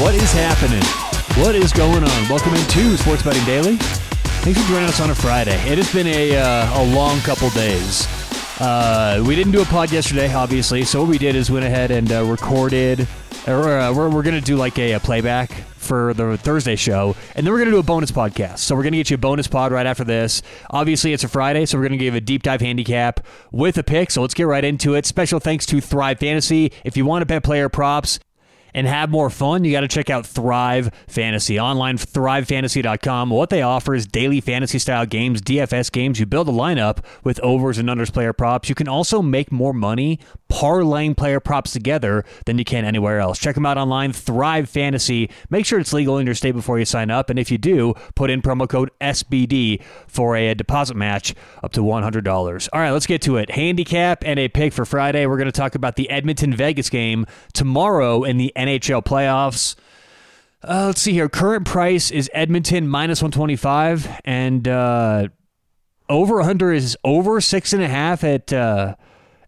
What is happening? What is going on? Welcome into Sports Betting Daily. Thanks for joining us on a Friday. It has been a, uh, a long couple days. Uh, we didn't do a pod yesterday, obviously, so what we did is went ahead and uh, recorded, or uh, we're, we're to do like a, a playback for the Thursday show, and then we're to do a bonus podcast. So we're to get you a bonus pod right after this. Obviously, it's a Friday, so we're to give a deep dive handicap with a pick. So let's get right into it. Special thanks to Thrive Fantasy. If you want to bet player props, and have more fun, you got to check out Thrive Fantasy. Online, thrivefantasy.com. What they offer is daily fantasy style games, DFS games. You build a lineup with overs and unders player props. You can also make more money parlaying player props together than you can anywhere else. Check them out online, Thrive Fantasy. Make sure it's legal in your state before you sign up. And if you do, put in promo code SBD for a deposit match up to $100. All right, let's get to it. Handicap and a pick for Friday. We're going to talk about the Edmonton Vegas game tomorrow in the NHL playoffs. Uh, let's see here. Current price is Edmonton minus 125, and uh, over 100 is over six and a half at. Uh,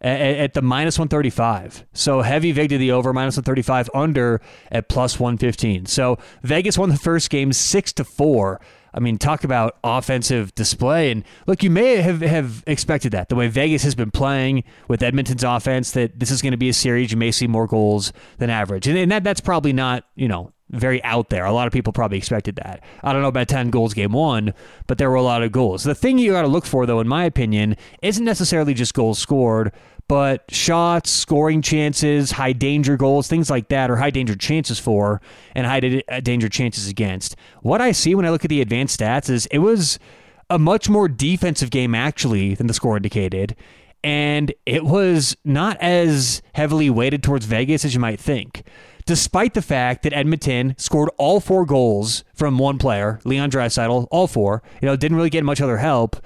at, the minus 135. So heavy VIG to the over, minus 135, under at plus 115. So Vegas won the first game 6 to 4. I mean, talk about offensive display. And look, you may have, have expected that. The way Vegas has been playing with Edmonton's offense, that this is going to be a series. You may see more goals than average. And, and that that's probably not, you know, very out there. A lot of people probably expected that. I don't know about 10 goals game one, but there were a lot of goals. The thing you got to look for, though, in my opinion, isn't necessarily just goals scored, but shots, scoring chances, high danger goals, things like that, or high danger chances for, and high uh, danger chances against. What I see when I look at the advanced stats is it was a much more defensive game, actually, than the score indicated. And it was not as heavily weighted towards Vegas as you might think despite the fact that Edmonton scored all four goals from one player, Leon Draisaitl, all four. You know, didn't really get much other help.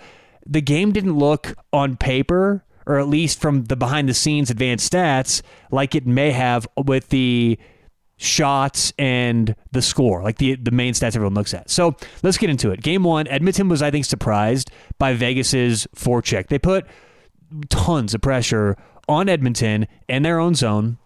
The game didn't look on paper, or at least from the behind the scenes advanced stats, like it may have with the shots and the score, like the the main stats everyone looks at. So let's get into it. Game one, Edmonton was I think surprised by Vegas's forecheck. They put tons of pressure on Edmonton in their own zone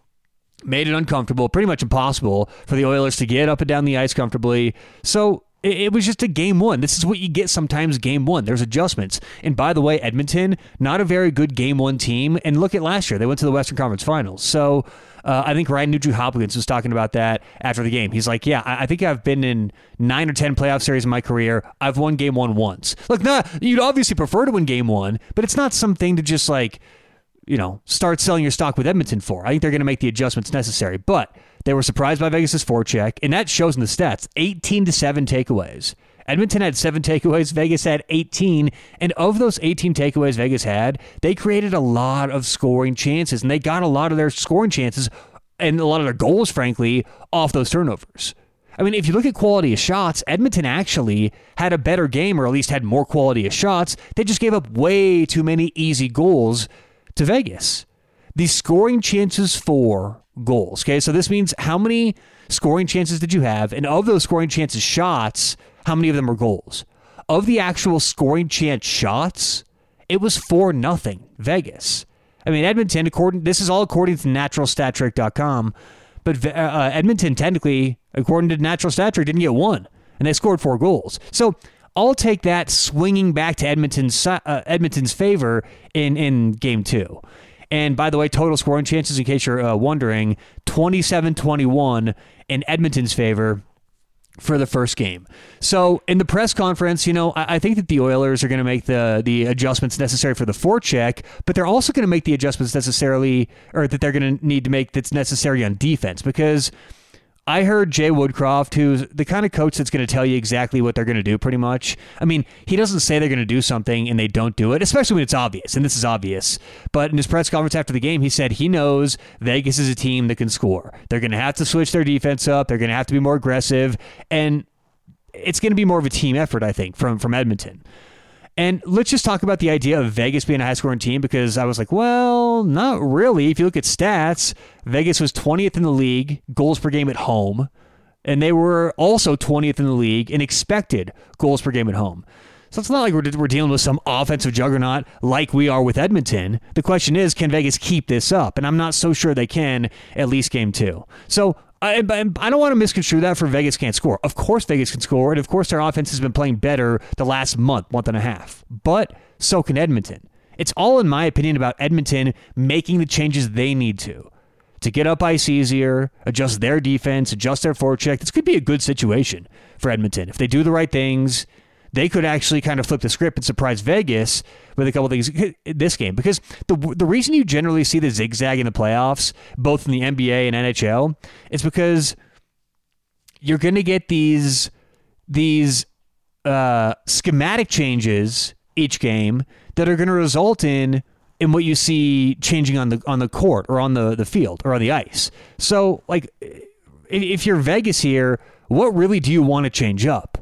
made it uncomfortable, pretty much impossible for the Oilers to get up and down the ice comfortably. So it, was just a game one. This is what you get sometimes game one. There's adjustments. And by the way, Edmonton, not a very good game one team. And look at last year. They went to the Western Conference Finals. So uh, I think Ryan Nugent Hopkins was talking about that after the game. He's like, yeah, I, think I've been in nine or 10 playoff series in my career. I've won game one once. Look, not, you'd obviously prefer to win game one, but it's not something to just like – you know, start selling your stock with Edmonton for. I think they're going to make the adjustments necessary. But they were surprised by Vegas's forecheck, and that shows in the stats 18 to 7 takeaways. Edmonton had seven takeaways, Vegas had 18. And of those 18 takeaways Vegas had, they created a lot of scoring chances, and they got a lot of their scoring chances and a lot of their goals, frankly, off those turnovers. I mean, if you look at quality of shots, Edmonton actually had a better game, or at least had more quality of shots. They just gave up way too many easy goals to Vegas. The scoring chances for goals. Okay, so this means how many scoring chances did you have? And of those scoring chances shots, how many of them were goals? Of the actual scoring chance shots, it was 4 nothing Vegas. I mean, Edmonton, according this is all according to naturalstattrick.com, but uh, uh, Edmonton technically, according to Natural Stat Trick, didn't get one, and they scored four goals. So I'll take that swinging back to Edmonton's uh, Edmonton's favor in in game two. And by the way, total scoring chances, in case you're uh, wondering, 27 21 in Edmonton's favor for the first game. So in the press conference, you know, I, I think that the Oilers are going to make the the adjustments necessary for the forecheck, but they're also going to make the adjustments necessarily, or that they're going to need to make that's necessary on defense because I heard Jay Woodcroft, who's the kind of coach that's going to tell you exactly what they're going to do, pretty much. I mean, he doesn't say they're going to do something and they don't do it, especially when it's obvious, and this is obvious. But in his press conference after the game, he said he knows Vegas is a team that can score. They're going to have to switch their defense up, they're going to have to be more aggressive, and it's going to be more of a team effort, I think, from, from Edmonton. And let's just talk about the idea of Vegas being a high scoring team because I was like, well, not really. If you look at stats, Vegas was 20th in the league, goals per game at home. And they were also 20th in the league in expected goals per game at home. So it's not like we're, we're dealing with some offensive juggernaut like we are with Edmonton. The question is, can Vegas keep this up? And I'm not so sure they can, at least game two. So I, I don't want to misconstrue that for Vegas can't score. Of course, Vegas can score, and of course, their offense has been playing better the last month, month and a half. But so can Edmonton. It's all, in my opinion, about Edmonton making the changes they need to to get up ice easier, adjust their defense, adjust their forecheck. This could be a good situation for Edmonton if they do the right things. They could actually kind of flip the script and surprise Vegas with a couple things this game because the the reason you generally see the zigzag in the playoffs, both in the NBA and NHL, is because you're going to get these these uh, schematic changes each game that are going to result in in what you see changing on the on the court or on the, the field or on the ice. So like if you're Vegas here, what really do you want to change up?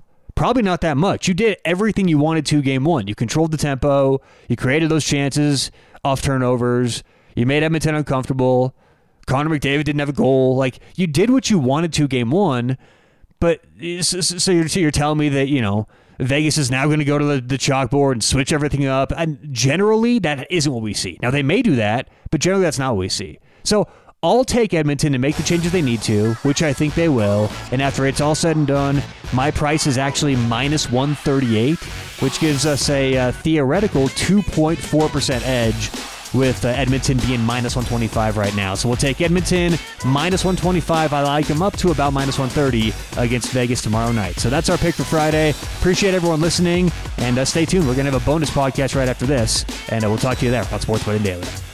Probably not that much. You did everything you wanted to game one. You controlled the tempo, you created those chances off turnovers, you made Edmonton uncomfortable. Connor McDavid didn't have a goal. Like you did what you wanted to game one, but so you're, so you're telling me that, you know, Vegas is now going to go to the, the chalkboard and switch everything up. And generally, that isn't what we see. Now, they may do that, but generally, that's not what we see. So I'll take Edmonton to make the changes they need to, which I think they will. And after it's all said and done, my price is actually minus 138, which gives us a uh, theoretical 2.4% edge with uh, Edmonton being minus 125 right now. So we'll take Edmonton minus 125. I like them up to about minus 130 against Vegas tomorrow night. So that's our pick for Friday. Appreciate everyone listening and uh, stay tuned. We're going to have a bonus podcast right after this, and uh, we'll talk to you there on Sports Betting Daily.